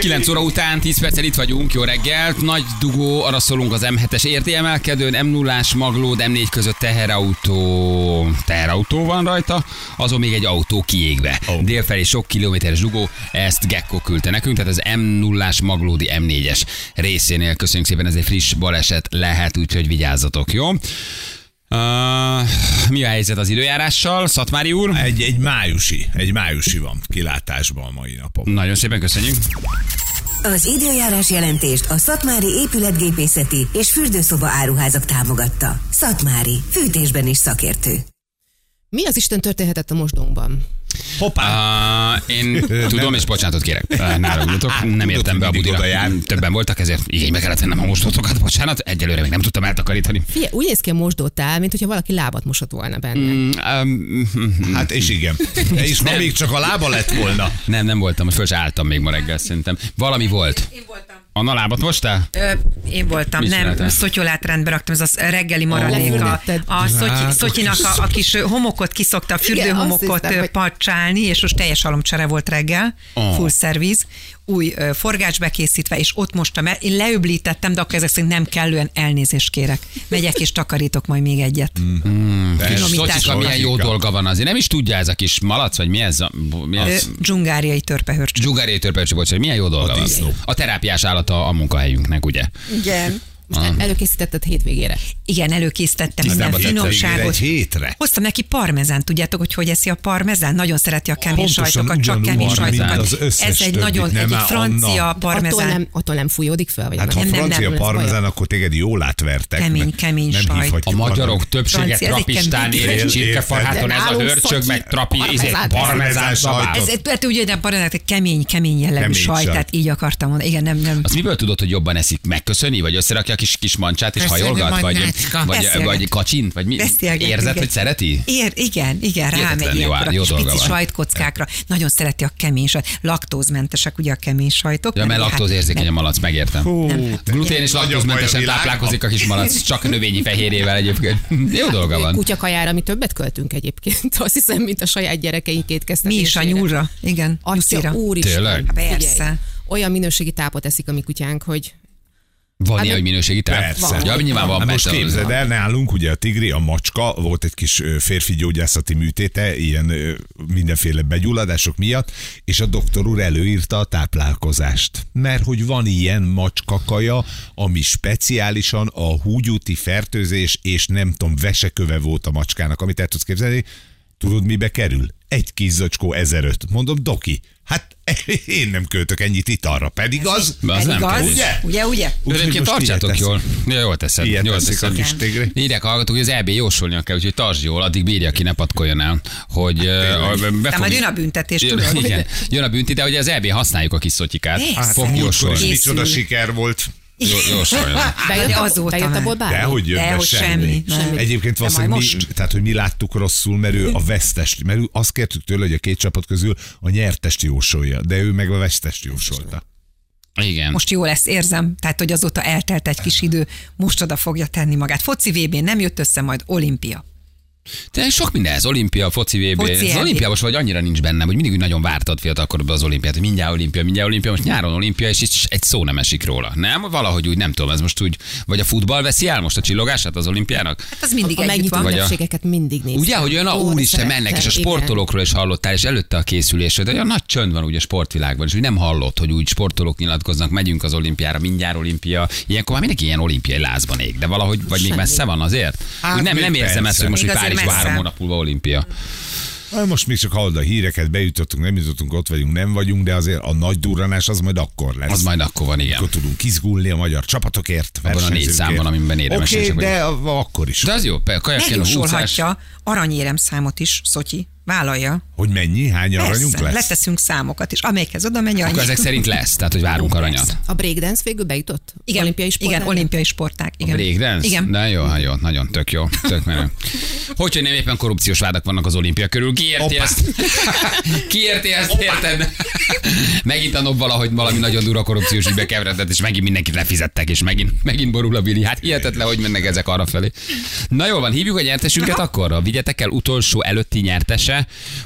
9 óra után 10 perccel itt vagyunk, jó reggelt. Nagy dugó, arra szólunk az M7-es érti emelkedőn, M0-ás maglód, M4 között teherautó, teherautó van rajta, azon még egy autó kiégve. Oh. Délfelé sok kilométeres dugó, ezt Gekko küldte nekünk, tehát az M0-ás maglódi M4-es részénél köszönjük szépen, ez egy friss baleset lehet, úgyhogy vigyázzatok, jó? Uh, mi a helyzet az időjárással, Szatmári úr? Egy, egy májusi, egy májusi van kilátásban a mai napon. Nagyon szépen köszönjük. Az időjárás jelentést a Szatmári épületgépészeti és fürdőszoba áruházak támogatta. Szatmári, fűtésben is szakértő. Mi az Isten történhetett a mosdónkban? Hoppá! Uh, én tudom, és bocsánatot kérek. Uh, nem értem be a budira. Többen voltak, ezért igénybe kellett vennem a mostótokat, bocsánat. Egyelőre még nem tudtam eltakarítani. Figyelj, úgy néz ki a mosdótál, mint hogyha valaki lábat mosott volna benne. Mm. Um, Hát és igen. És ma még csak a lába lett volna. nem, nem voltam, föl se álltam még ma reggel, szerintem. Valami volt. Én voltam. Anna lábat mostál? Ö, én voltam, Mit nem, szotyolát rendbe raktam, ez a reggeli maradék. A, Lefürdetted. a szotyi, Drága szotyinak a, a kis homokot kiszokta, a fürdőhomokot azt pacsálni, és most teljes alomcsere volt reggel, Oh. full service, új ö, forgács bekészítve, és ott mostam el. Én leöblítettem, de akkor ezek szerint nem kellően elnézést kérek. Megyek és takarítok majd még egyet. Szocsika van. milyen jó dolga van azért. Nem is tudja ez a kis malac, vagy mi ez? A, mi ez? dzsungáriai törpehörcs. Dzsugaré törpecsi, bocsánat, milyen jó dolga A van. disznó. A terápiás állata a munkahelyünknek, ugye? Igen. Most el- előkészítetted hétvégére. Igen, előkészítettem minden finomságot. egy hétre. Hoztam neki parmezán, tudjátok, hogy hogy eszi a parmezán? Nagyon szereti a kemény Pontosan sajtokat, csak kemény sajtokat. Ez egy többit, nagyon, nem egy francia Anna. Attól parmezán. nem, attól nem fújódik fel? Vagy Hát ha Nem, nem, francia nem, parmezán, akkor téged jól átvertek. Kemény, kemény nem sajt. A magyarok többsége trapistán Ér- csirkefarháton, ez a hörcsög, meg trapi, izé, parmezán. parmezán szabály. sajtot. Ez, ez ugye nem parmezán, egy kemény, kemény jellegű sajt, sajt. tehát így akartam mondani. Igen, nem, nem. Azt miből tudod, hogy jobban eszik? Megköszöni, vagy összerakja a kis, kis mancsát és Persze, hajolgat? Vagy, vagy, vagy kacsint? Vagy mi? Érzed, igen. hogy szereti? Ér, igen, igen, rámegy jó ilyenkor á- a jó kis dolga pici van. sajtkockákra. Nagyon szereti a kemény sajt. Laktózmentesek ugye a kemény sajtok. Ja, mert nem? laktózérzékeny a Hát, malac, megértem. Glutén és laktózmentesen táplálkozik a kis malac, csak növényi fehérjével egyébként. Jó dolga van. Kutyakajára mi többet költünk egyébként, azt hiszem, mint a saját gyerekeink étkeztetésére. Mi is a nyúlra? Igen, Atya, nyuszira. úristen. Tényleg? Persze. Figyelj, Olyan minőségi tápot eszik a mi kutyánk, hogy Van Hát ilyen, hogy minőségi táp? Persze. Ja, nyilván van Hát most képzeld el, nálunk ugye a tigri, a macska, volt egy kis férfi gyógyászati műtéte, ilyen mindenféle begyulladások miatt, és a doktor úr előírta a táplálkozást. Mert hogy van ilyen macskakaja, ami speciálisan a húgyúti fertőzés és nem tudom, veseköve volt a macskának, amit el tudsz képzelni. Tudod, mibe kerül? Egy kis zacskó 1005. Mondom, doki, hát én nem költök ennyit italra, pedig az... Az Pedig nem az, kell. Ugye? ugye, ugye? Egyébként tartsátok ilyet jól. Ja, jól teszed. Ilyet jól teszik a teszed. kis tigri. Írják a hallgatók, hogy az EB jósolnia kell, úgyhogy tartsd jól, addig bírja ki, ne patkoljon el, hogy uh, be De majd jön a büntetés, jön, tudod? igen, jön a bünti, de hogy az EB használjuk a kis szotyikát. Fog Hát, jósolni. Micsoda siker volt. Jó- Jósoljon. bejött, De a, azóta bejött már. abból bármi? De hogy jön De be semmi, nem. Egyébként valószínűleg mi, most. tehát, hogy mi láttuk rosszul, mert ő a vesztest, mert ő azt kértük tőle, hogy a két csapat közül a nyertest jósolja, de ő meg a vesztest jósolta. Igen. Most jó lesz, érzem. Tehát, hogy azóta eltelt egy kis idő, most oda fogja tenni magát. Foci vb nem jött össze, majd olimpia. De sok minden ez, olimpia, foci VB. Foci Az olimpia most vagy annyira nincs bennem, hogy mindig úgy nagyon vártad fiatalkorban az olimpiát, hogy mindjárt olimpia, mindjárt olimpia, most nyáron olimpia, és itt egy szó nem esik róla. Nem? Valahogy úgy nem tudom, ez most úgy, vagy a futball veszi el most a csillogását az olimpiának? Hát az mindig a együtt megnyitó van. Vagy a- mindig néztem. Ugye, hogy olyan, a Ó, úristen, mennek, és a sportolókról is hallottál, és előtte a készülésre, de olyan nagy csönd van ugye a sportvilágban, és úgy nem hallott, hogy úgy sportolók nyilatkoznak, megyünk az olimpiára, mindjárt olimpia. Ilyenkor már mindenki ilyen olimpiai lázban ég, de valahogy, vagy még messze van azért. Hát nem, nem érzem ezt, hogy most, hogy azért Párizsban három messze. hónap múlva olimpia. Hát Most még csak hallod a híreket, bejutottunk, nem jutottunk, ott vagyunk, nem vagyunk, de azért a nagy durranás az majd akkor lesz. Az majd akkor van, igen. Akkor tudunk izgulni a magyar csapatokért. Abban a négy számban, amiben érdemes Oké, csak de a- akkor is. De az jó, kajakken, húszás. Megjósolhatja aranyérem számot is, Szotyi. Vállalja. Hogy mennyi? Hány aranyunk Persze, lesz? leteszünk számokat, és amelyikhez oda megy, annyi. Akkor ezek szerint lesz, tehát hogy várunk aranyat. A breakdance végül bejutott? Igen, Olimpiai sportág? Igen, olimpiai sporták. A Igen. breakdance? Igen. Na jó, hát jó, nagyon tök jó. Tök menő. Hogy, hogy nem éppen korrupciós vádak vannak az olimpia körül? Ki érti Hoppá. ezt? Ki érti ezt, érted? Megint a nob valahogy valami nagyon durva korrupciós ügybe keveredett, és megint mindenkit lefizettek, és megint, megint borul a Billy. Hát hihetetlen, hogy mennek ezek arra felé. Na jó van, hívjuk a nyertesünket akkor. Vigyetek el utolsó előtti nyertese.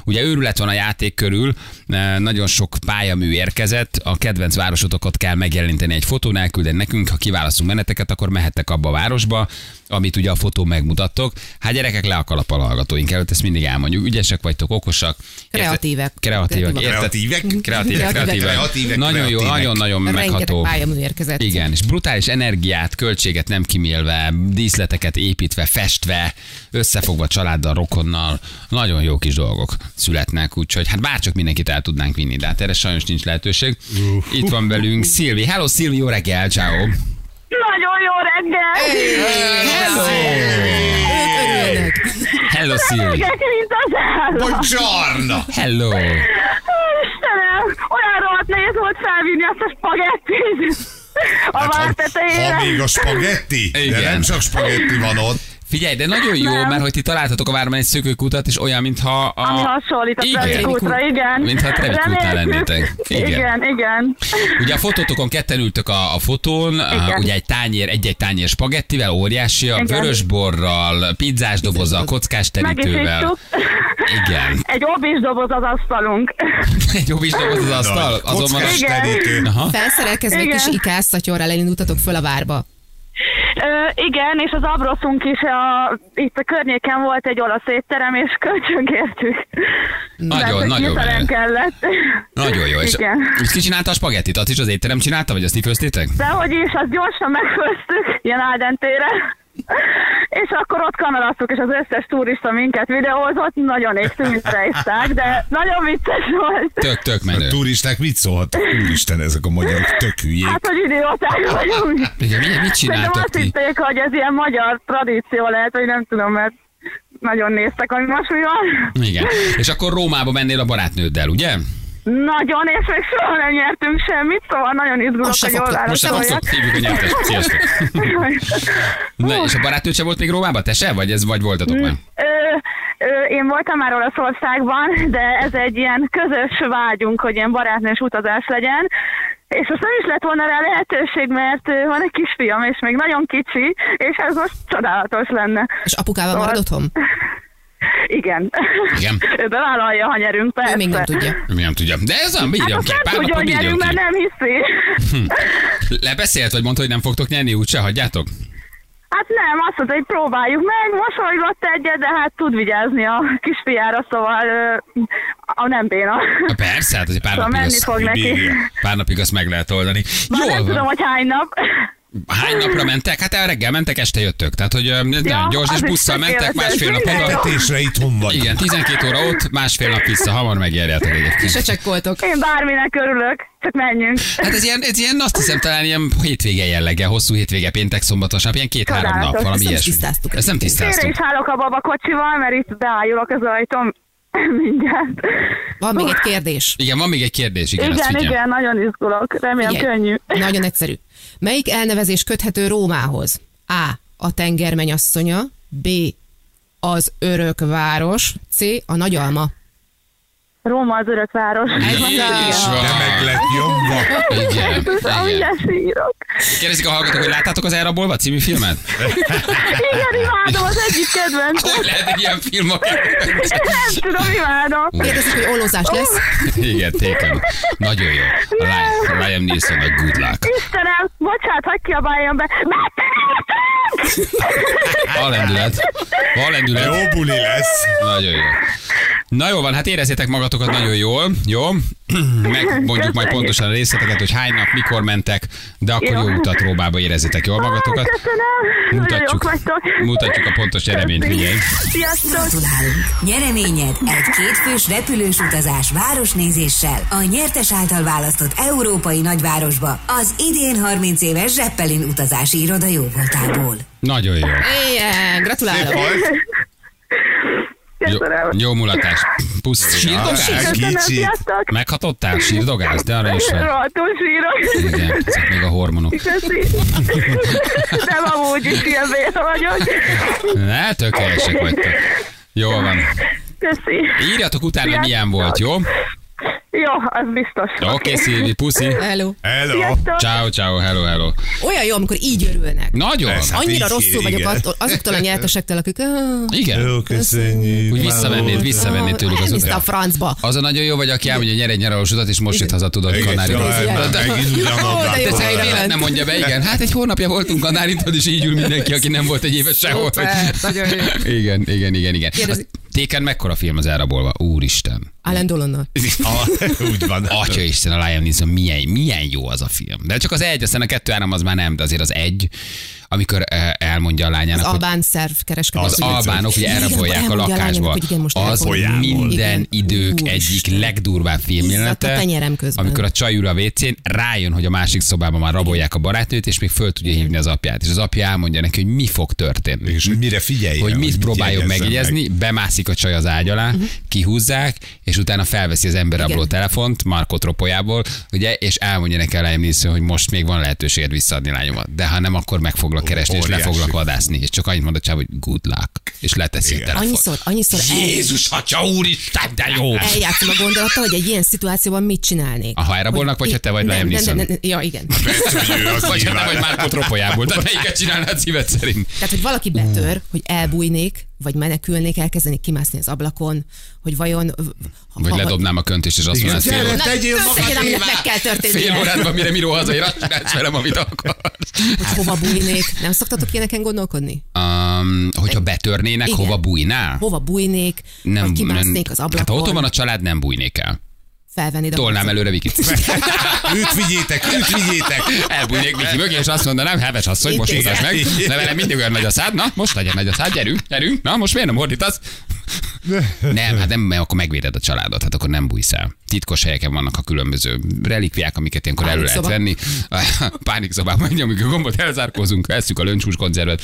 Ugye őrület van a játék körül, eh, nagyon sok pályamű érkezett, a kedvenc városotokat kell megjeleníteni egy fotón, elküldeni nekünk, ha kiválasztunk meneteket, akkor mehettek abba a városba, amit ugye a fotón megmutattok. Hát gyerekek, le a kalappal a hallgatóink előtt, ezt mindig elmondjuk. Ügyesek vagytok, okosak. Kreatívek. Kreatívek. Kreatívek? Kreatívek, kreatívek. Kreatívek, Nagyon jó, nagyon-nagyon megható. pályamű érkezett. Igen, és brutális energiát, költséget nem kimélve, díszleteket építve, festve, összefogva családdal, rokonnal, nagyon jó kis dolgok születnek, úgyhogy hát bárcsak mindenkit el tudnánk vinni, de hát erre sajnos nincs lehetőség. Itt van velünk Szilvi. Hello Szilvi, jó reggel, ciao. Nagyon jó reggel! Hello! Ők örülnek. Hello Szilvi. Buongiorno! Hello! Istenem, olyan rohadt nehéz volt felvinni azt a spagettit a Hát, ha, ha még a spagetti, de nem csak spagetti van ott. Figyelj, de nagyon jó, Nem. mert hogy ti találtatok a várban egy szökőkutat, és olyan, mintha a... Ami hasonlít a Igen. Trevi útra, igen. Mintha a Trevi útnál Reméltük. lennétek. Igen. Igen, igen. Ugye a fotótokon ketten ültök a, a fotón, a, ugye egy tányér, egy-egy tányér spagettivel, óriási, a Igen. vörösborral, pizzás dobozzal, kockás terítővel. Igen. Egy obis doboz az asztalunk. Egy jó is doboz az asztal, azon van. Kockás Igen. terítő. Felszerelkezve egy Igen. kis ikáztatyorral elindultatok föl a várba. Ö, igen, és az abroszunk is a, itt a környéken volt egy olasz étterem, és kölcsönkértük. Nagyon, Mert, hogy nagyon hirtelen menő. kellett. Nagyon jó. És, Igen. és ki csinálta a spagettit? Azt is az étterem csinálta, vagy azt ti főztétek? De hogy is, azt gyorsan megfőztük, ilyen áldentére. És akkor ott kanalasztuk, és az összes turista minket videózott, nagyon rejszták, de nagyon vicces volt. Tök, tök A menő. turisták mit szólhatnak? Úristen, ezek a magyarok tök hülyék. Hát, hogy idióták vagyunk. Igen, mit, mit Szerintem azt ti? hitték, hogy ez ilyen magyar tradíció lehet, vagy nem tudom, mert nagyon néztek, hogy most mi van. Igen. És akkor Rómába mennél a barátnőddel, ugye? Nagyon, és még soha nem nyertünk semmit, szóval nagyon izgulok, Most hogy jól fogtok, Most se válaszoljak. fogtok, hívjuk a nyertest. Sziasztok. Na, és a barátnőd sem volt még Rómában? Te se? Vagy ez vagy voltatok már? Ö, ö, én voltam már Olaszországban, de ez egy ilyen közös vágyunk, hogy ilyen barátnős utazás legyen. És most nem is lett volna rá lehetőség, mert van egy kisfiam, és még nagyon kicsi, és ez most csodálatos lenne. És apukával Szóval- marad otthon? Igen. Igen. ő bevállalja, ha nyerünk, persze. Ő még nem tudja. Mi nem tudja. De ez Hát bírjam azt ki. nem Pár tudja, napon hogy nyerünk, mert nem hiszi. Lebeszélt, vagy mondta, hogy nem fogtok nyerni, úgyse hagyjátok? Hát nem, azt mondta, hogy próbáljuk meg, mosolygott egyet, de hát tud vigyázni a kisfiára, szóval ö, a nem béna. Na persze, hát azért pár Szóval napig, menni azt, fog neki. bírja. pár napig azt meg lehet oldani. Már nem Jól tudom, van. hogy hány nap. Hány napra mentek? Hát el reggel mentek, este jöttök. Tehát, hogy nagyon gyors, és busszal mentek, másfél nap oda. Tetésre itthon vagy. Igen, 12 óra ott, másfél nap vissza, hamar megjárjátok egyébként. Se csekkoltok. Én bárminek örülök, csak menjünk. Hát ez ilyen, ez ilyen, azt hiszem talán ilyen hétvége jelleggel, hosszú hétvége, péntek, szombatos nap, ilyen két-három nap, valami Ezt nem is ilyesmi. tisztáztuk. Ezt nem tisztáztuk. is állok a babakocsival, mert itt beállulok az ajtóm mindjárt. Van még egy kérdés. Igen, van még egy kérdés, igen, Igen, igen, nagyon izgulok. Remélem Figyelj, könnyű. Nagyon egyszerű. Melyik elnevezés köthető Rómához? A. A tengermenyasszonya. B. Az örök város. C. A nagyalma. Róma az örök város. Van. De meg lett nyomva. Igen, igen. sírok. Kérdezik a hallgatók, hogy láttátok az Elrabolva című filmet? Igen, imádom, az egyik kedvenc. Hogy lehet egy ilyen film akár? Nem tudom, imádom. Kérdezik, hogy olózás lesz. Igen, tékem. Nagyon jó. Liam Neeson, a good luck. Bocsánat, hagyj kiabáljon be. Megtaláltunk! A lendület. A lendület. Jó buli lesz. Nagyon jó. Na jó van, hát érezzétek magatokat nagyon jól, jó? Megmondjuk majd pontosan a részleteket, hogy hány nap, mikor mentek, de akkor jó Jó. utat Rómába érezzétek jól magatokat. Köszönöm, Mutatjuk, mutatjuk a pontos eredményt, figyelj. Sziasztok! Gratulálunk! Nyereményed egy kétfős repülős utazás városnézéssel a nyertes által választott európai nagyvárosba az idén 30 éves Zeppelin utazási iroda jóvoltából. Nagyon jó. Igen, gratulálok. Jó, Köszönöm. jó mulatás. Pusz, sírdogás? Kicsit. Meghatottál? Sírdogás? De arra is van. Rohadtul sírok. Igen, ezek még a hormonok. Köszi. Nem amúgy is ilyen béna vagyok. Ne, tökéletesek vagytok. Jól van. Köszi. Írjatok utána, hogy milyen volt, jó? Jó, az biztos. Oké, okay, Szilvi, puszi. Hello. Hello. Ciao, ciao, hello, hello. Olyan jó, amikor így örülnek. Nagyon. Persze. Hát Annyira így, rosszul vagyok igen. attól, azoktól a nyertesektől, akik... "Ah, Igen. Jó, köszönjük. Úgy visszavennéd, visszavennéd tőlük az a francba. Az a nagyon jó, vagy aki elmondja, hogy nyer egy nyaralós utat, és most jött haza, tudod, Kanári. de Ez ment. nem mondja be, igen. Hát egy hónapja voltunk Kanárintól, és így ül mindenki, aki nem volt egy éves sehol. Igen, igen, igen, igen. Téken mekkora film az elrabolva? Úristen. Alan Dolonnal. Ah, Úgy van. Atya Isten, a Liam Neeson, milyen, milyen jó az a film. De csak az egy, aztán a kettő áram az már nem, de azért az egy, amikor eh, elmondja a Az lányának, hogy albán szerv kereskedő. az albánok ugye elrabolják a lakásba. Az minden Igen. idők egyik legdurvább filmjelenete, tenyerem közben. amikor a csaj ül a WC-n, rájön, hogy a másik szobában már rabolják a barátnőt, és még föl tudja hívni az apját. És az apja elmondja neki, hogy mi fog történni. És hogy mire figyeljen. hogy mit próbáljon megjegyezni, bemászik a csaj az ágy alá, kihúzzák, és utána felveszi az ember abló telefont, Marko Tropolyából, ugye, és elmondja neki a hogy most még van lehetőséged visszaadni lányomat. De ha nem, akkor meg foglak keresni, és le óriási. foglak vadászni. És csak annyit mond a csáv, hogy good luck, és leteszi a Igen. telefon. Annyiszor, annyiszor el, Jézus, atya úristen, de jó! eljátszom a gondolattal, hogy egy ilyen szituációban mit csinálnék. Ha elrabolnak, vagy ha te vagy Nem, Liam nem, nem, Neeson? nem, Ja, igen. Vagy ha te vagy Márko Tropolyából, de melyiket csinálnád szíved szerint? Tehát, hogy valaki betör, hogy elbújnék, vagy menekülnék, elkezdenék kimászni az ablakon, hogy vajon... Ha, Vagy ha- ledobnám a könt is, és azt Igen. mondanád fél, Gyere, tegyél magadévá! meg kell történnie. fél órádban, mire Miró hazér, azt csinálsz velem, amit akarsz. Hogy hova bújnék. Nem szoktatok ilyeneken gondolkodni? Um, hogyha betörnének, Igen. hova bújnál? Hova bújnék, nem, vagy kimásznék az ablakon, Hát ha otthon van a család, nem bújnék el. Felvennéd a Tolnám előre Vikit. Őt vigyétek, őt vigyétek. Elbújnék Viki mögé, és azt mondanám, heves asszony, most mutasd meg. De velem mindig olyan nagy a szád, na, most legyen nagy a szád, gyerünk, gyerünk, na, most miért nem ordítasz? Nem, hát nem, mert akkor megvéded a családot, hát akkor nem bújsz el. Titkos helyeken vannak a különböző relikviák, amiket ilyenkor elő lehet venni. Pánikszobában nyomjuk a gombot, elzárkózunk, eszük a löncsús konzervet.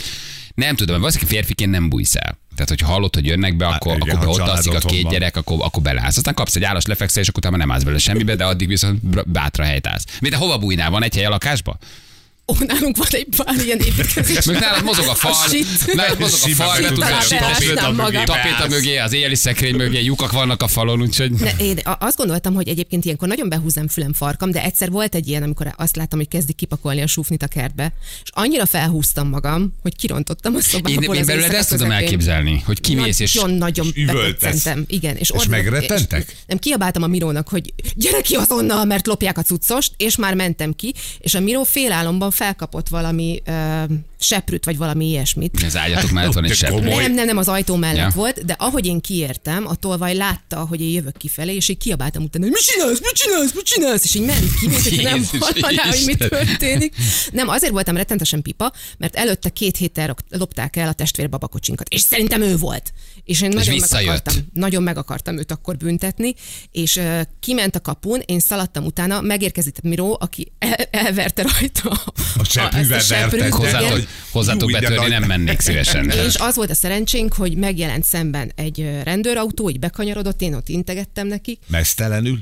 Nem tudom, valószínűleg férfiként nem bújsz el. Tehát, hogyha hallod, hogy jönnek be, akkor, igen, akkor ott alszik a két van. gyerek, akkor, akkor beleállsz. Aztán kapsz egy állas lefekszel, és akkor utána nem állsz bele semmibe, de addig viszont bátra helyt állsz. Mi, de hova bújnál? Van egy hely a lakásba? Ó, nálunk van egy pár ilyen építkezés. Meg nálad mozog a fal, shit. nálad mozog a fal, be tudod magam. tapéta mögé, az éjjeli szekrény mögé, lyukak vannak a falon, úgyhogy... Ne, én a- azt gondoltam, hogy egyébként ilyenkor nagyon behúzom fülem farkam, de egyszer volt egy ilyen, amikor azt láttam, hogy kezdik kipakolni a sufnit a kertbe, és annyira felhúztam magam, hogy kirontottam a szobából. Én, én belőled ezt tudom elképzelni, hogy kimész és... Üvöltesz. betöccentem. Igen. És, És megrettentek? Nem, kiabáltam a Mirónak, hogy gyere ki azonnal, mert lopják a cuccost, és már mentem ki, és a Miró félálomban felkapott valami seprűt, vagy valami ilyesmit. Az ágyatok mellett van egy seprű. Nem, nem, nem, az ajtó mellett Ja. volt, de ahogy én kiértem, a tolvaj látta, hogy én jövök kifelé, és így kiabáltam utána, hogy mit csinálsz, mit csinálsz, mit csinálsz, és így ment ki, mint hogy nem hallaná, hogy mi történik. Nem, azért voltam rettentesen pipa, mert előtte két héttel lopták el a testvér babakocsinkat, és szerintem ő volt. És én nagyon meg, visszajött. akartam, nagyon meg akartam őt akkor büntetni, és uh, kiment a kapun, én szaladtam utána, megérkezett Miró, aki el, elverte rajta A seprűvel ezt a seprűt, vertette. Hozzá, igen. hogy hozzátok betörni nem mennék szívesen. És az volt a szerencsénk, hogy megjelent szemben egy rendőrautó, így bekanyarodott, én ott integettem neki. Mesztelenül?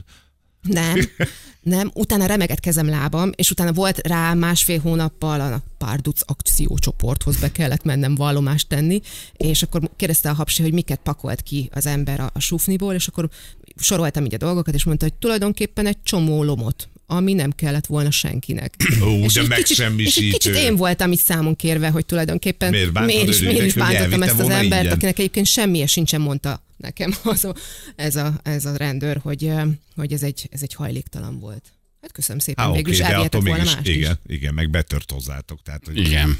Nem, nem, utána remegett kezem lábam, és utána volt rá másfél hónappal a Párduc akciócsoporthoz be kellett mennem vallomást tenni, és akkor kérdezte a hapsi, hogy miket pakolt ki az ember a, a sufniból, és akkor soroltam így a dolgokat, és mondta, hogy tulajdonképpen egy csomó lomot ami nem kellett volna senkinek. Ó, És de megsemmisítő. Kicsit, és kicsit én voltam is számon kérve, hogy tulajdonképpen Miért bántad miért is, miért is bántottam ezt az embert, ingyen? akinek egyébként semmi sincsen mondta nekem az ez, a, ez a rendőr, hogy, hogy ez, egy, ez egy hajléktalan volt. Hát köszönöm szépen, Há, végül oké, is attól volna mégis, mást is. igen, igen, meg betört hozzátok. Tehát, hogy Igen.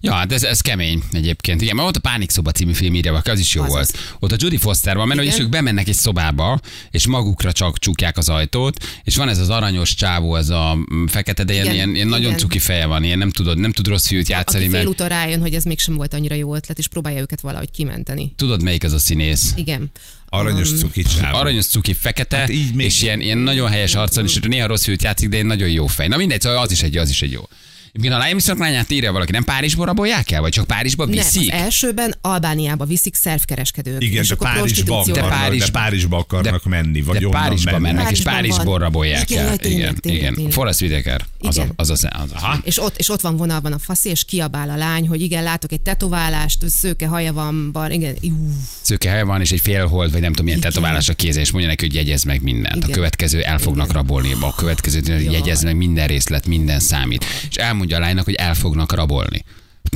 Ja, hát ez, ez kemény egyébként. Igen, mert ott a Pánikszoba című film írja, az is jó Az volt. az. Ott a Judy Foster van, mert és ők bemennek egy szobába, és magukra csak csukják az ajtót, és van ez az aranyos csávó, ez a fekete, de ilyen, ilyen, ilyen nagyon igen. cuki feje van, ilyen nem tudod, nem tud rossz fiút játszani, Aki mert félúton rájön, hogy ez mégsem volt annyira jó ötlet, és próbálja őket valahogy kimenteni. tudod melyik az a színész. Igen. aranyos cuki csávó. Aranyos cuki fekete, Hát így még- és ilyen, ilyen nagyon helyes arcon, és néha rossz fiút játszik, de egy nagyon jó fej. Na mindegy, szóval az is egy, az is egy jó. Igen, a Liam Neeson lányát írja valaki, nem Párizsba rabolják el, vagy csak Párizsba Nem, viszik? az elsőben Albániába viszik szervkereskedők. Igen, és de Párizsba akarnak, De Párizs- de Párizsba akarnak de- menni, vagy de onnan Párizsba menni. mennek, és Párizsból van. rabolják Igen, el. tényleg, Igen, tényleg, igen. tényleg. Forrest Whitaker, az, a, Igen. az, az, az, az. És ott, és ott van vonalban a faszi, és kiabál a lány, hogy igen, látok egy tetoválást, szőke haja van, bar, igen, jú, szőke hely van, és egy félhold, vagy nem tudom, milyen Igen. tetoválás a kéze, és mondja neki, hogy jegyez meg mindent. A következő el fognak rabolni, a következő jegyez meg minden részlet, minden számít. És elmondja a lánynak, hogy el fognak rabolni.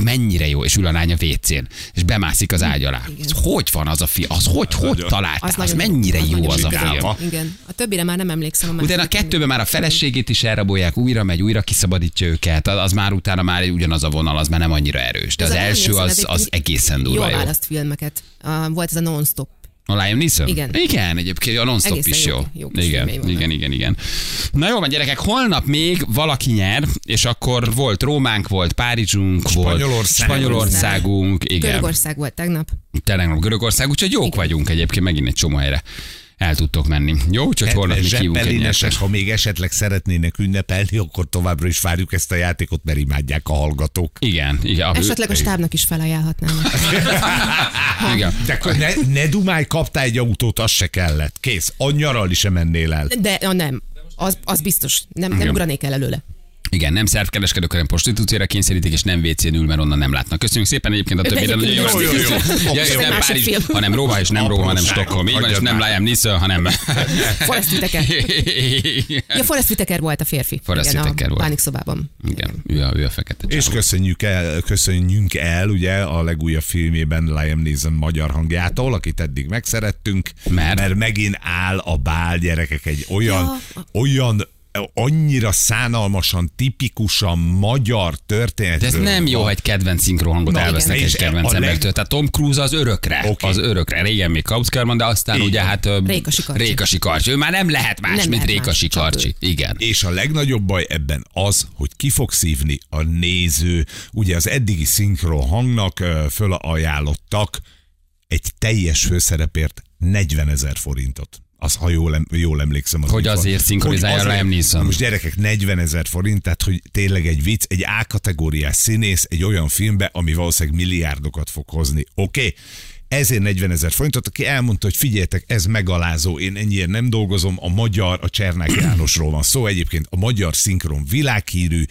Mennyire jó, és ül a lány a WC-n, és bemászik az ágy alá. Igen. Hogy van az a fi? Az hogy, hogy találtál? Az, nagyon mennyire jó nagyon az a film? Igen. A többire már nem emlékszem. A Utána a kettőben már a feleségét is elrabolják, újra megy, újra kiszabadítja őket, az az már utána már ugyanaz a vonal, az már nem annyira erős. De az a első az, az egészen durva Jól jó. választ filmeket. Volt ez a non-stop. A Liam Neeson? Igen. Igen, egyébként a non-stop Egészen is jó- jó. jó kis igen, vannak. igen, igen, igen. Na jó van, gyerekek, holnap még valaki nyer, és akkor volt Rómánk, volt Párizsunk, volt Spanyolország. Spanyolországunk, igen. Görögország volt tegnap. Tényleg Görögország, úgyhogy jók vagyunk egyébként megint egy csomó helyre. El tudtok menni. Jó, úgyhogy holnap még hívunk egy Zeppelinesek, nyertes. ha még esetleg szeretnének ünnepelni, akkor továbbra is várjuk ezt a játékot, mert imádják a hallgatók. Igen, igen. a- Esetleg a stábnak is felajánlhatnának. igen. De akkor ne, ne dumálj, kaptál egy autót, az se kellett. Kész. A nyaralni sem mennél el. De ja, nem. Az, az biztos. Nem, nem ugranék el előle. Igen, nem szervkereskedők, hanem prostitúcióra kényszerítik, és nem WC-n ül, mert onnan nem látnak. Köszönjük szépen egyébként a többére, nagyon jó. Jó, jó, jó. Ja, és nem Párizs, hanem Róma, és nem Róma, hanem Stockholm. Így van, és nem. Liam Neeson, hanem... Forrest Whitaker. Ja, Forrest Whitaker volt a férfi. Forrest Whitaker volt. Pánikszobában. Igen, ő a, ő a fekete És köszönjük el, köszönjünk el ugye a legújabb filmében Liam Neeson magyar hangjától, akit eddig megszerettünk, Mert? mert megint áll a bál gyerekek egy olyan, Ja. olyan annyira szánalmasan, tipikusan magyar történet. De ez nem jó, ha egy kedvenc szinkrohangot elvesznek igen. egy kedvenc a leg- embertől. Tehát Tom Cruise az örökre. Oké. Az örökre. Régen még Kautzkerman, de aztán Így ugye hát... ö, Réka Sikarcsi. Réka Sikarcsi. Ő már nem lehet más, Nem mint lehet Réka más, csak Sikarcsi. Igen. És a legnagyobb baj ebben az, hogy ki fog szívni a néző. Ugye az eddigi szinkron hangnak ö, fölajánlottak egy teljes főszerepért 40 ezer forintot. Az, ha jól, em- jól emlékszem. Az Hogy azért szinkronizálja Neeson. Na Most gyerekek, 40 ezer forint, tehát hogy tényleg egy vicc, egy A-kategóriás színész egy olyan filmbe, ami valószínűleg milliárdokat fog hozni. Oké? Okay? Ezért 40 ezer forintot, aki elmondta, hogy figyeljetek, ez megalázó, én ennyire nem dolgozom, a magyar, a Csernák Jánosról van szó, egyébként a magyar szinkron világhírű,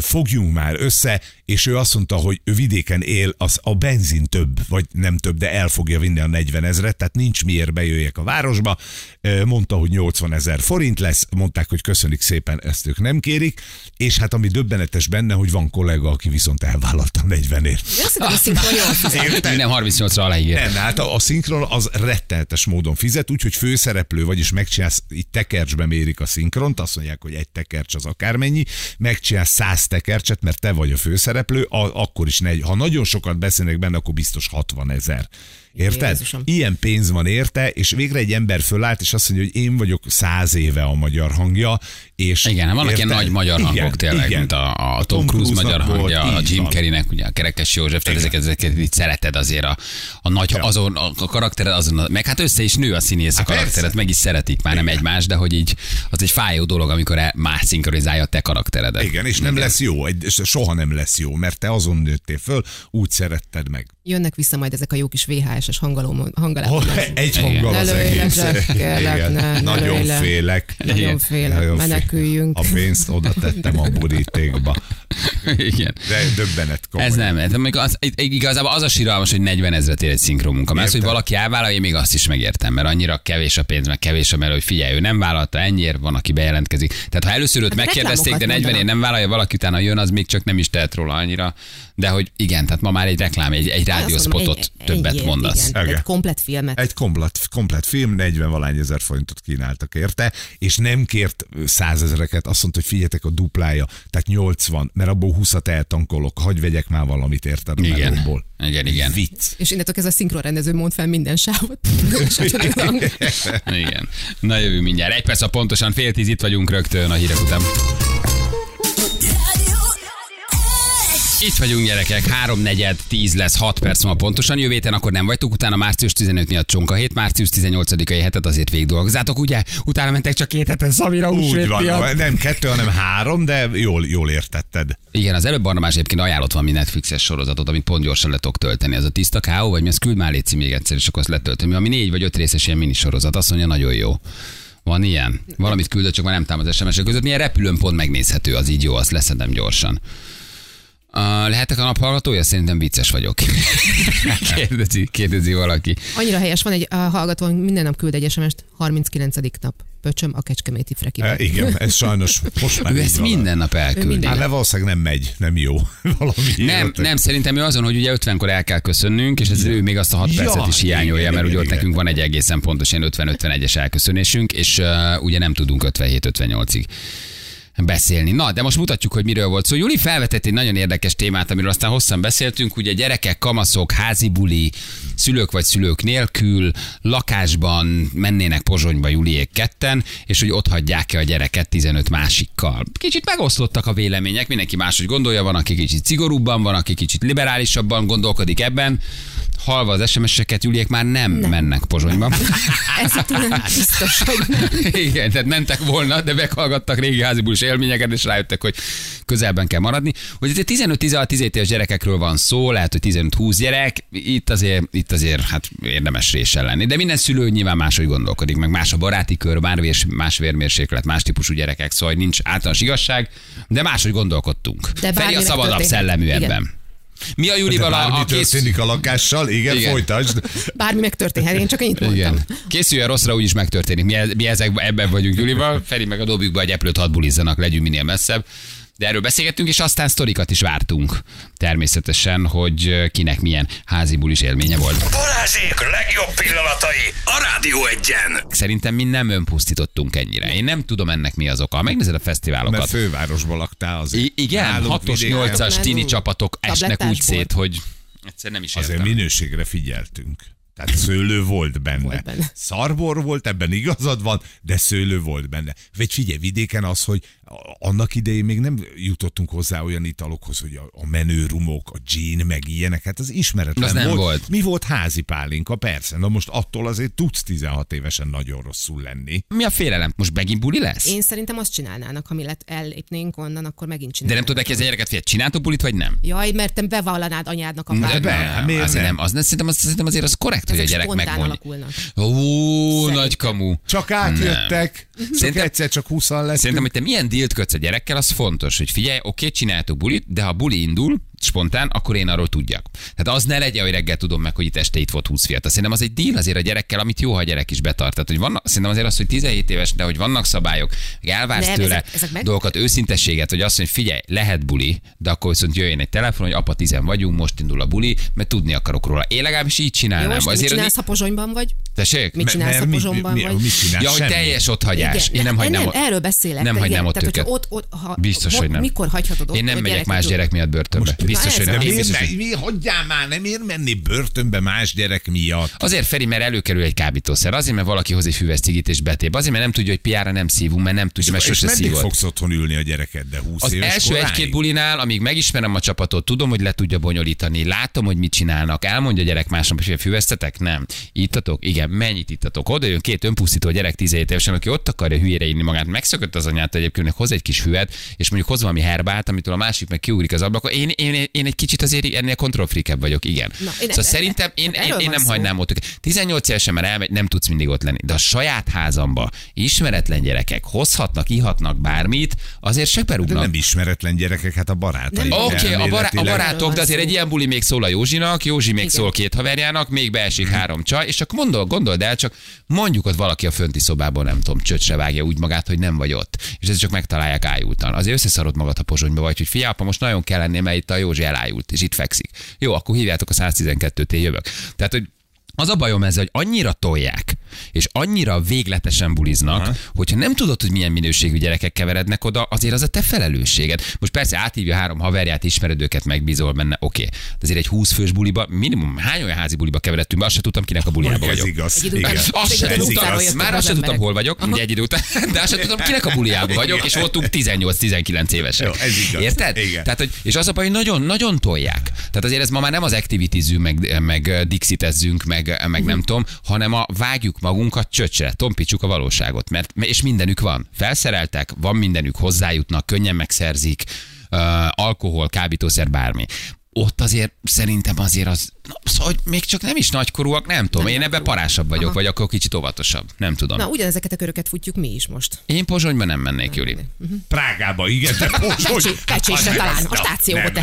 fogjunk már össze, és ő azt mondta, hogy ő vidéken él, az a benzin több, vagy nem több, de el fogja vinni a 40 ezeret, tehát nincs miért bejöjjek a városba. Mondta, hogy 80 ezer forint lesz, mondták, hogy köszönik szépen, ezt ők nem kérik, és hát ami döbbenetes benne, hogy van kollega, aki viszont elvállalta 40-ért. Én. Minden 38-ra aláír. Nem, hát a, a szinkron az retteltes módon fizet, úgyhogy főszereplő, vagyis megcsinálsz, itt tekercsbe mérik a szinkront, azt mondják, hogy egy tekercs az akármennyi, megcsinálsz száz tekercset, mert te vagy a főszereplő, a, akkor is negy. Ha nagyon sokat beszélnek benne, akkor biztos 60 ezer. Érted? Jézusom. Ilyen pénz van érte, és végre egy ember fölállt, és azt mondja, hogy én vagyok száz éve a magyar hangja, és Igen, vannak ilyen érted? nagy magyar hangok Igen, tényleg, igen. mint a, a Tom Cruise magyar hangja, a Jim van. Carreynek, ugye a Kerekes József, tehát Igen. ezeket, ezeket így szereted azért a, a nagy, Ja. azon, a, a karaktered azon, a- meg hát össze is nő a színész a Hát karakteret, persze. meg is szeretik, már nem egymás, de hogy így az egy fájó dolog, amikor e- más szinkronizálja a te karakteredet. Igen, és nem lesz jó, egy, és soha nem lesz jó, mert te azon nőttél föl, úgy szeretted meg. Jönnek vissza majd ezek a jó kis VHS-es hangalom, Oh, egy hanggal Ne az egész. Kérlek, Nagyon félek. Nagyon félek, meneküljünk. A pénzt oda tettem a borítékba. Igen. De döbbenet komoly. Ez nem, ez még az, igazából az a síralmas, hogy 40 ezeret ér egy szinkron munka. Mert az, hogy valaki elvállalja, még azt is megértem, mert annyira kevés a pénz, meg kevés a mert hogy figyelj, ő nem vállalta, ennyiért van, aki bejelentkezik. Tehát ha először őt Hát megkérdezték, de reklámokat 40 ér nem vállalja, valaki utána jön, az még csak nem is tehet róla annyira. De hogy igen, tehát ma már egy reklám, egy, egy Azt rádióspotot mondom, egy- többet ennyiért, mondasz. Igen, egy komplet filmet. Egy komplet, komplet film, 40 valány ezer forintot kínáltak érte, és nem kért százezereket, azt mondta, hogy figyeljetek a duplája, tehát 80, mert abból 20-at eltankolok, hagyj vegyek már valamit, érted? a Igen. melóból. Igen, igen. Vicc. És innentől ez a szinkronrendező mond fel minden sávot. Igen. Na jövő mindjárt. Egy perc a pontosan fél tíz itt vagyunk rögtön a hírek után. Itt vagyunk gyerekek, 3 negyed, 10 lesz, 6 perc ma pontosan. Jövő héten akkor nem vagytok, utána március 15 miatt csonka hét, március 18-ai hetet azért végig dolgozzátok, ugye? Utána mentek csak két heten Szabira Úgy van, nem kettő, hanem három, de jól, jól értetted. Igen, az előbb Barnabás egyébként ajánlott valami Netflixes sorozatot, amit pont gyorsan le tudok tölteni. Ez a tiszta K.O. vagy mi, ezt küld már létszik még egyszer, és akkor azt letöltöm. Ami négy vagy öt részes ilyen minisorozat, azt mondja, nagyon jó. Van ilyen? Valamit küldött, csak már nem támad sms között. Milyen repülőn pont megnézhető, az így jó, azt leszedem gyorsan. Uh, lehetek a naphallgatója? Szerintem vicces vagyok. kérdezi, kérdezi valaki. Annyira helyes van egy a hallgató, hogy minden nap küld egy SMS-t, 39. nap. Pöcsöm a kecskeméti frekivel. E, igen, ez sajnos most már Ő ezt van. minden nap elküldi. minden Hát de valószínűleg nem megy, nem jó. Valami Nem, ilyet. nem, szerintem ő azon, hogy ugye 50-kor el kell köszönnünk, és ez ő még azt a 6 Ja, percet is hiányolja, igen, mert ugye igen, ott igen. nekünk van egy egészen pontos ilyen 50-51-es elköszönésünk, és uh, ugye nem tudunk 57-58-ig beszélni. Na, de most mutatjuk, hogy miről volt szó. Júli felvetett egy nagyon érdekes témát, amiről aztán hosszan beszéltünk, ugye gyerekek, kamaszok, házi buli, szülők vagy szülők nélkül, lakásban mennének Pozsonyba Juliék ketten, és hogy ott hagyják-e a gyereket 15 másikkal. Kicsit megoszlottak a vélemények, mindenki máshogy gondolja, van, aki kicsit szigorúbban, van, aki kicsit liberálisabban gondolkodik ebben. Halva az SMS-eket, Juliék már nem, nem. mennek Pozsonyba. Ez nem biztos, hogy Igen, tehát mentek volna, de meghallgattak régi házibulis élményeket, és rájöttek, hogy közelben kell maradni. Hogy ez 15-16-17 éves gyerekekről van szó, lehet, hogy 15-20 gyerek, itt azért, itt azért hát érdemes réssel lenni. De minden szülő nyilván máshogy gondolkodik, meg más a baráti kör, már vérs- más vérmérséklet, más típusú gyerekek, szóval nincs általános igazság, de máshogy gondolkodtunk. De Feri a szabadabb szellemű ebben. Mi a De Julival a, a kész... történik a lakással, igen, Igen. folytasd. bármi megtörténhet, én csak ennyit mondtam. Igen. Készüljön rosszra, úgyis megtörténik. Mi, e- mi ezek, ebben vagyunk Gyulival. Feri meg a dobjuk be, hogy eplőt hadd bulizzanak, legyünk minél messzebb. De erről beszélgettünk, és aztán sztorikat is vártunk. Természetesen, hogy kinek milyen házi bulis élménye volt. Balázsék legjobb pillanatai a Rádió egyen. Szerintem mi nem önpusztítottunk ennyire. Én nem tudom ennek mi az oka. Megnézed a fesztiválokat. Mert fővárosban laktál azért. I- igen, Nálunk 6-os, vidéken 8-as tini csapatok esnek úgy szét, hogy egyszer nem is Azért értem. minőségre figyeltünk. Tehát szőlő volt benne. Volt benne. Szarbor volt, ebben igazad van, de szőlő volt benne. Vagy figyelj, vidéken az, hogy annak idején még nem jutottunk hozzá olyan italokhoz, hogy a, a menő rumok, a gin, meg ilyenek, hát az ismeretlen Az nem volt. volt. Mi volt házi pálinka? Persze, na most attól azért tudsz 16 évesen nagyon rosszul lenni. Mi a félelem? Most megint buli lesz? Én szerintem azt csinálnának, ha mi lett, ellépnénk onnan, akkor megint De csinálnának. nem tudod elkezdeni a gyereket, figyelj, csináltok bulit, vagy nem? Jaj, mert te bevallanád anyádnak a De pártot. be, nem, hát miért azért nem? nem. Az, szerintem, az, szerintem azért az korrekt, hogy a Ezek gyerek megmondja. alakulnak. Ó, nagy kamu. Csak átjöttek, csak Szerintem- egyszer csak 20 lett. Szerintem, hogy te milyen dílt kötsz a gyerekkel, az fontos, hogy figyelj, oké, csináltok bulit, de ha buli indul, spontán, akkor én arról tudjak. Tehát az ne legyen, hogy reggel tudom meg, hogy itt este itt volt 20 fiatal. Szerintem az egy díl azért a gyerekkel, amit jó, ha a gyerek is betart. Tehát, hogy vannak, szerintem azért az, hogy 17 éves, de hogy vannak szabályok, meg elvársz Nem, tőle ezek- ezek meg- dolgokat, őszintességet, hogy azt mondja, hogy figyelj, lehet buli, de akkor viszont jöjjön egy telefon, hogy apa tizen vagyunk, most indul a buli, mert tudni akarok róla. Én legalábbis így Jó, csinálnám. te mit azért, csinálsz, ha Pozsonyban vagy? Tessék? Mit csinálsz, mert ha mi- Pozsonyban mi- vagy? mit csinálsz? Ja, hogy teljes otthagyás. Igen. Én nem hagynám nem, ott. erről beszélek. Nem hagynám ott őket. Ott, ott, Biztos, hogy nem. Mikor hagyhatod ott Én nem megyek más hogy- gyerek miatt börtönbe. Biztos, hogy nem. az. Én Miért, biztos, me, hogy- mi, hagyjál már, nem ér menni börtönbe más gyerek miatt. Azért Feri, mert előkerül egy kábítószer. Azért, mert valaki hoz egy füves cigit és betép. Azért, mert nem tudja, hogy piára nem szívunk, mert nem tudja, mert sose meddig szívott. fogsz otthon ülni a gyerekeddel 20 Az éves első koráig? egy-két bulinál, amíg megismerem a csapatot, tudom, hogy le tudja bonyolítani, látom, hogy mit csinálnak, elmondja a gyerek másnap, hogy füvesztetek? Nem. Ittatok? Igen. Mennyit ittatok? Oda jön két önpusztító gyerek 17 évesen, aki ott akarja hülyére inni magát, megszökött az anyát egyébként, hogy hoz egy kis füvet, és mondjuk hoz valami herbát, amitől a másik meg kiugrik az ablakon. Én, én, én, egy kicsit azért ennél kontrollfrikebb vagyok, igen. Na, én- szóval szerintem én, én, erről én van nem szó. hagynám ott őket. 18 évesen már elmegy, nem tudsz mindig ott lenni. De a saját házamba ismeretlen gyerekek hozhatnak, ihatnak bármit, azért se De berúgnak. nem ismeretlen gyerekek, hát a barátai. Nem. Oké, okay, a, bará- a barátok, de azért egy ilyen buli még szól a Józsinak, Józsi még Igen. szól két haverjának, még beesik három csaj, és csak gondol, gondold el, csak mondjuk ott valaki a fönti szobában, nem tudom, csöcsre vágja úgy magát, hogy nem vagy ott. És ez csak megtalálják ájultan. Azért összeszarod magad, ha pozsonyba vagy, hogy figyelj, apa, most nagyon kell lenni, mert itt a Józsi elájult, és itt fekszik. Jó, akkor hívjátok a 112-t, én jövök. Tehát, hogy az a bajom ezzel, hogy annyira tolják, és annyira végletesen buliznak, Aha. hogyha nem tudod, hogy milyen minőségű gyerekek keverednek oda, azért az a te felelősséged. Most persze áthívja három haverját, ismered őket, megbízol benne, oké. Okay. De azért egy 20 fős buliba, minimum hány olyan házi buliba keveredtünk be, azt se tudtam, kinek a buliába Ez vagyok. igaz. Idő után- Igen. Azt tudtam, már az azt sem tudtam, hol vagyok, ugye egy idő után, de azt sem tudtam, kinek a buliába vagyok, és voltunk 18-19 évesek. Jó, ez igaz. Érted? Igen. Tehát, hogy, és az a baj, hogy nagyon, nagyon tolják. Tehát azért ez ma már nem az activitizzünk, meg, meg dixitezzünk, meg, meg nem tudom, hanem a vágjuk magunkat csöcsre, tompítsuk a valóságot, mert és mindenük van. Felszereltek, van mindenük, hozzájutnak, könnyen megszerzik, uh, alkohol, kábítószer, bármi ott azért szerintem azért az, na, szóval, hogy még csak nem is nagykorúak, nem tudom, én ebben parásabb vagyok, Aha. vagy akkor kicsit óvatosabb, nem tudom. Na, ugyanezeket a köröket futjuk mi is most. Én Pozsonyba nem mennék, Juli. Prágába, igen, de Pozsony. Pecsé- Pecsésre Hát, talán, nem, a stációba, nem, te.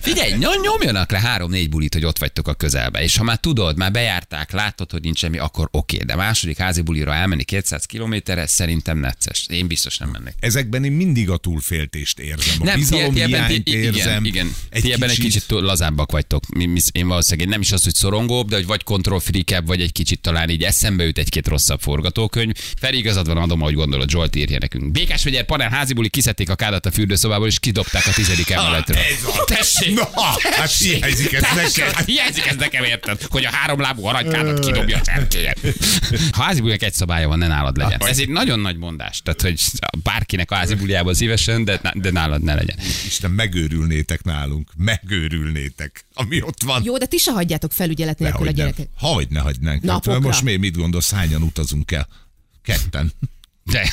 Figyelj, ny- nyomjanak le három-négy bulit, hogy ott vagytok a közelbe, és ha már tudod, már bejárták, látod, hogy nincs semmi, akkor oké, de második házi bulira elmenni 200 kilométerre, szerintem necces. Én biztos nem mennék. Ezekben én mindig a túlféltést érzem. A Nem, bizalom hiányt érzem. igen, igen. ti ebben egy kicsit lazábbak vagytok. Mi, mi, én valószínűleg én nem is az, hogy szorongóbb, de hogy vagy kontrollfreakebb, vagy egy kicsit talán így eszembe jut egy-két rosszabb forgatókönyv. Feri igazad van, adom, ahogy gondolod, Zsolt írja nekünk. Békás vagy panel házi buli, kiszedték a kádat a fürdőszobából, és kidobták a tizedik emeletről. ez van. Tessék! Na, hát hiányzik ez neked. hát hiányzik ez nekem, érted? Hogy a háromlábú aranykádat kidobja a cserkélyet. Ha házi bulinak egy szabálya van, ne nálad legyen. Ez egy nagyon nagy mondás. Tehát, hogy bárkinek a házi buliában szívesen, de, de nálad ne legyen. Isten, megőrülnétek nálunk. Megőrülnétek, ami ott van. Jó, de ti se hagyjátok felügyelet nélkül a Dehogy nem. gyerekek. Hogy ne hagynánk. Hát, Napokra. most miért mit gondolsz, hányan utazunk el? Ketten. De.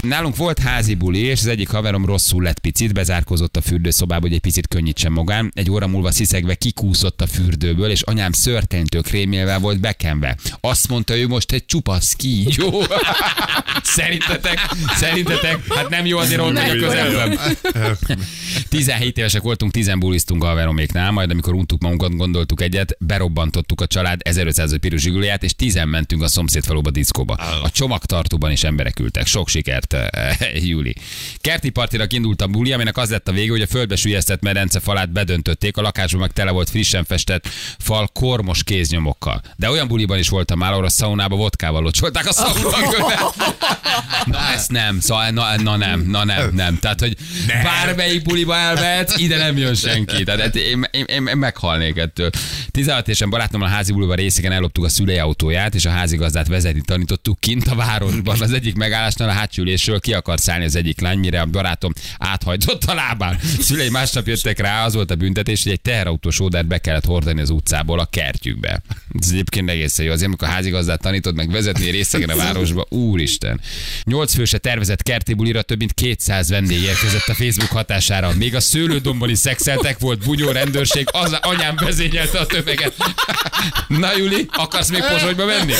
Nálunk volt házi buli, és az egyik haverom rosszul lett picit, bezárkozott a fürdőszobába, hogy egy picit könnyítsen magán. Egy óra múlva sziszegve kikúszott a fürdőből, és anyám szörtenytől krémélvel volt bekenve. Azt mondta, ő most egy csupasz kígyó. szerintetek, szerintetek, hát nem jó azért ott a közelben. 17 évesek voltunk, 10 buliztunk a haveroméknál, majd amikor untuk magunkat, gondoltuk egyet, berobbantottuk a család 1500 piros zsiguliát, és 10 mentünk a szomszédfaluba diszkóba. A csomagtartóban is emberek ültek. Sok sikert, eh, Júli. Kerti partinak indult a buli, aminek az lett a vége, hogy a földbe sülyeztett medence falát bedöntötték, a lakásban meg tele volt frissen festett fal kormos kéznyomokkal. De olyan buliban is voltam már, ahol a szaunába vodkával locsolták a szaunakört. Na ezt nem, szóval na, na nem, na nem, nem. Tehát, hogy Nem. bármelyik buliba elmehet, ide nem jön senki. Tehát én, én, én, én meghalnék ettől. 16 évesen barátommal a házi buliba részegen elloptuk a szülei autóját, és a házigazdát vezetni tanítottuk kint a városban. Az egyik megállásnál a hátsülésről ki akart szállni az egyik lány, mire a barátom áthajtott a lábán. Szülei másnap jöttek rá, az volt a büntetés, hogy egy teherautós ódát be kellett hordani az utcából a kertjükbe. Ez egyébként egészen jó. Azért, amikor a házigazdát tanítod meg vezetni részegen a városba, úristen. Nyolc főse tervezett kerti bulira több mint 200 vendég érkezett a Facebook hatására. Még a szőlődombon is szexeltek, volt bunyó rendőrség, az anyám vezényelte a tömeget. Na Juli, akarsz még Pozsonyba menni?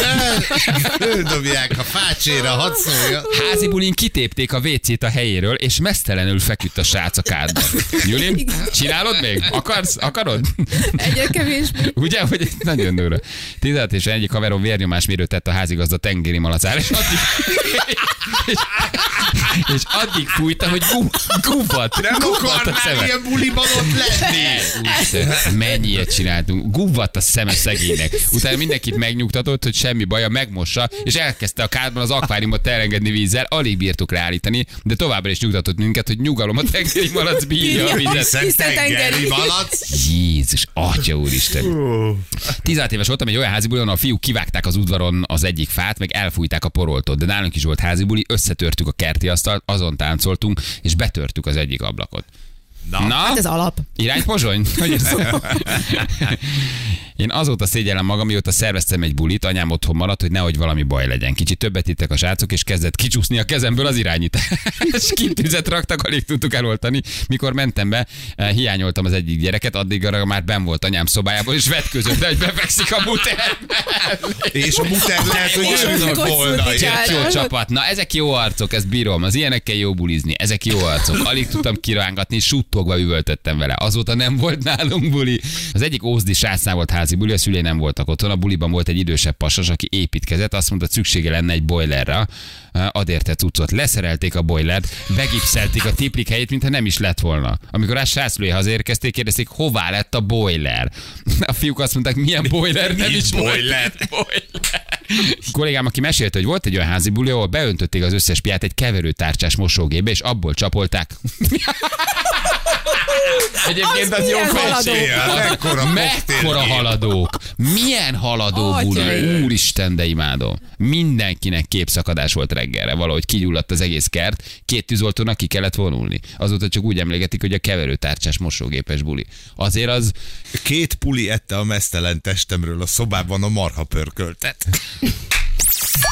Földobják a fácséra, hadd szólja. Házi bulin kitépték a WC-t a helyéről, és mesztelenül feküdt a srác a kádban. Juli, csinálod még? Akarsz? Akarod? Egyre kevésbé. Ugye, hogy nagyon durva. 16 és egyik haverom vérnyomásmérőt tett a házigazda tengeri malacára, és addig, és, és addig fújta, hogy gu, guvvat, Nem guvvat a szeme. ilyen buliban ott lenni. Mennyi ilyet csináltunk. Guvvadt a szeme szegénynek. Utána mindenkit megnyugtatott, hogy semmi baja, megmossa, és elkezdte a kádban az akváriumot elengedni vízzel. Alig bírtuk leállítani, de továbbra is nyugtatott minket, hogy nyugalom a tengeri malac bírja a vizet. Hiszen Tiszta tengeri malac. Jézus, atya úristen. 16 éves voltam, egy olyan házi buli, ahol a fiúk kivágták az udvaron az egyik fát, meg elfújták a poroltot. De nálunk is volt házi buli, összetörtük a kerti asztalt, azon táncoltunk, és betörtük az egyik ablakot. Na, Na, Hát ez alap. Irány Pozsony? Hogy ez? Én azóta szégyellem magam, mióta szerveztem egy bulit, anyám otthon maradt, hogy nehogy valami baj legyen. Kicsit többet ittek a srácok, és kezdett kicsúszni a kezemből az irányítás. Kitűzet raktak, alig tudtuk eloltani. Mikor mentem be, eh, hiányoltam az egyik gyereket, addig arra már ben volt anyám szobájából, és vetközött, hogy befekszik a muterbe. és a muter lehet, hogy volna. jó csapat. Na, ezek jó arcok, ezt bírom. Az ilyenekkel jó bulizni. Ezek jó arcok. Alig tudtam kirángatni, suttogva üvöltöttem vele. Azóta nem volt nálunk buli. Az egyik ózdi srácnál volt házi házi buli, a szülei nem voltak otthon. A buliban volt egy idősebb pasas, aki építkezett, azt mondta, szüksége lenne egy boilerre. Ad érte cuccot. Leszerelték a boilert, begipszelték a tiplik helyét, mintha nem is lett volna. Amikor a sráclói hazérkezték, kérdezték, hová lett a boiler. A fiúk azt mondták, milyen boiler, nem is boiler? Boiler. Kollégám, aki mesélte, hogy volt egy olyan házi buli, ahol beöntötték az összes piát egy keverőtárcsás mosógébe, és abból csapolták. Egyébként az, Az jó Mekkora Mekkora haladók. Milyen haladó buli. Úristen, de imádom. Mindenkinek képszakadás volt reggelre. Valahogy kigyulladt az egész kert. Két tűzoltónak ki kellett vonulni. Azóta csak úgy emléketik, hogy a keverőtárcsás mosógépes buli. Azért az Két puli ette a mesztelen testemről a szobában a marha pörköltet.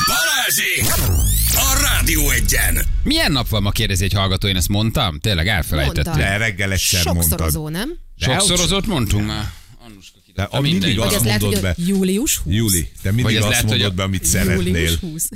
Balázsi! A Rádió egyen! Milyen nap van ma, kérdezi egy hallgató, én ezt mondtam? Tényleg elfelejtettem. Mondta. De reggel egyszer mondtad. Sokszorozó, nem? Sokszorozott mondtunk már? De a mindig azt lehet, mondod hogy be. július 20? Júli, te mindig azt lehet, mondod be, amit szeretnél. Július 20.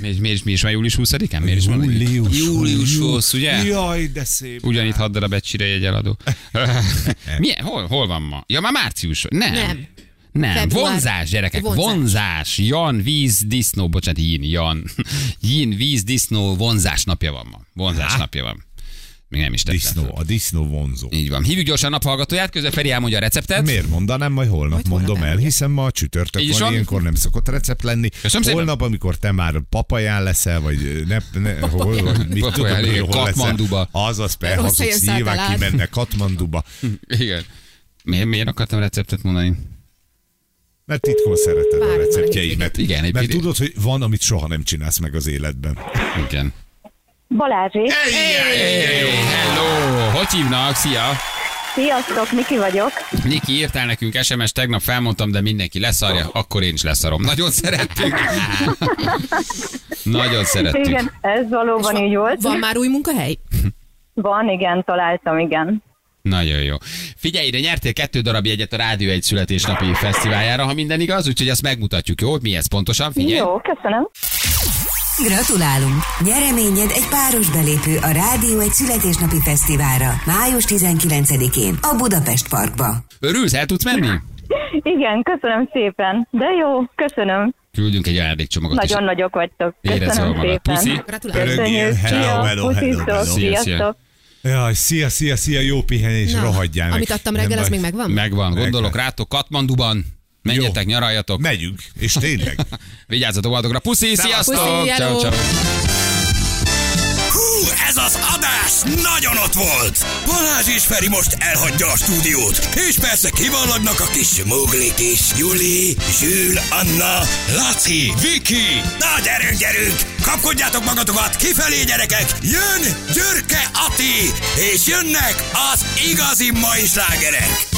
Mi, is már július 20-án? Miért is van? Július. Július 20, ugye? Jaj, de szép. Ugyanitt hat darab egysire jegyeladó. Milyen? Hol, hol van ma? Ja, már március. Nem. Nem. Nem, Február. vonzás, gyerekek, vonzás. Vonzás. Jan, víz, disznó, bocsánat, yin, Jan. Yin, víz, disznó, vonzás napja van ma. Vonzás napja van. Még nem is tettem Disznó, fel. a disznó vonzó. Így van. Hívjuk gyorsan a naphallgatóját, közben Feri elmondja a receptet. Miért mondanám, majd holnap Majd holnap mondom el, elmondja. hiszen ma csütörtök Így van, van. ilyenkor nem szokott recept lenni. Köszönöm szépen. holnap, amikor te már papaján leszel, vagy ne, ne hol, vagy mit tudom, Papaján, hogy igen, hol. Katmanduba. Azaz, per, Rossz hazudsz, helyen szálltál nyilván át. kimenne Katmanduba. Igen. Miért, miért akartam receptet mondani? Mert titkon szereted a Várj, receptjeimet. Igen, egy Mert tudod, hogy van, amit soha nem csinálsz meg az életben. Igen. Balázsi, Hey, hello! Hogy hívnak? Szia! sziasztok, Miki vagyok. Niki írtál nekünk SMS, tegnap felmondtam, de mindenki leszarja, akkor én is leszarom. Nagyon szerettük. Nagyon szerettük. Igen, ez valóban így volt. Van már új munkahely? Van, igen, találtam, igen. Nagyon jó. Figyelj, ide nyertél kettő darab jegyet a Rádió egy születésnapi fesztiváljára, ha minden igaz, úgyhogy ezt megmutatjuk, jó? Mi ez pontosan? Figyelj! Jó, köszönöm. Gratulálunk! Nyereményed egy páros belépő a Rádió egy születésnapi fesztiválra, május 19-én a Budapest Parkba. Örülsz, el tudsz menni? Igen, köszönöm szépen. De jó, köszönöm. Küldünk egy ajándékcsomagot is. Nagyon nagyok vagytok. Köszönöm szépen. Puszi. Gratulálok. Hello, hello, hello, hello. Szia, szia. sziasztok. Jaj, szia, szia, szia, jó pihenés, Na, rohadjál meg. Amit adtam reggel, az még megvan? Megvan, gondolok rátok Katmanduban. Menjetek, Jó. nyaraljatok. Megyünk, és tényleg. Vigyázzatok magatokra. Puszi, sziasztok! Puszi, Ciao, ciao. Ez az adás nagyon ott volt! Balázs és Feri most elhagyja a stúdiót, és persze kivalladnak a kis smuglik is. Juli, Zsül, Anna, Laci, Viki. Na gyerünk, gyerünk! Kapkodjátok magatokat, kifelé gyerekek! Jön Györke Ati, és jönnek az igazi mai slágerek!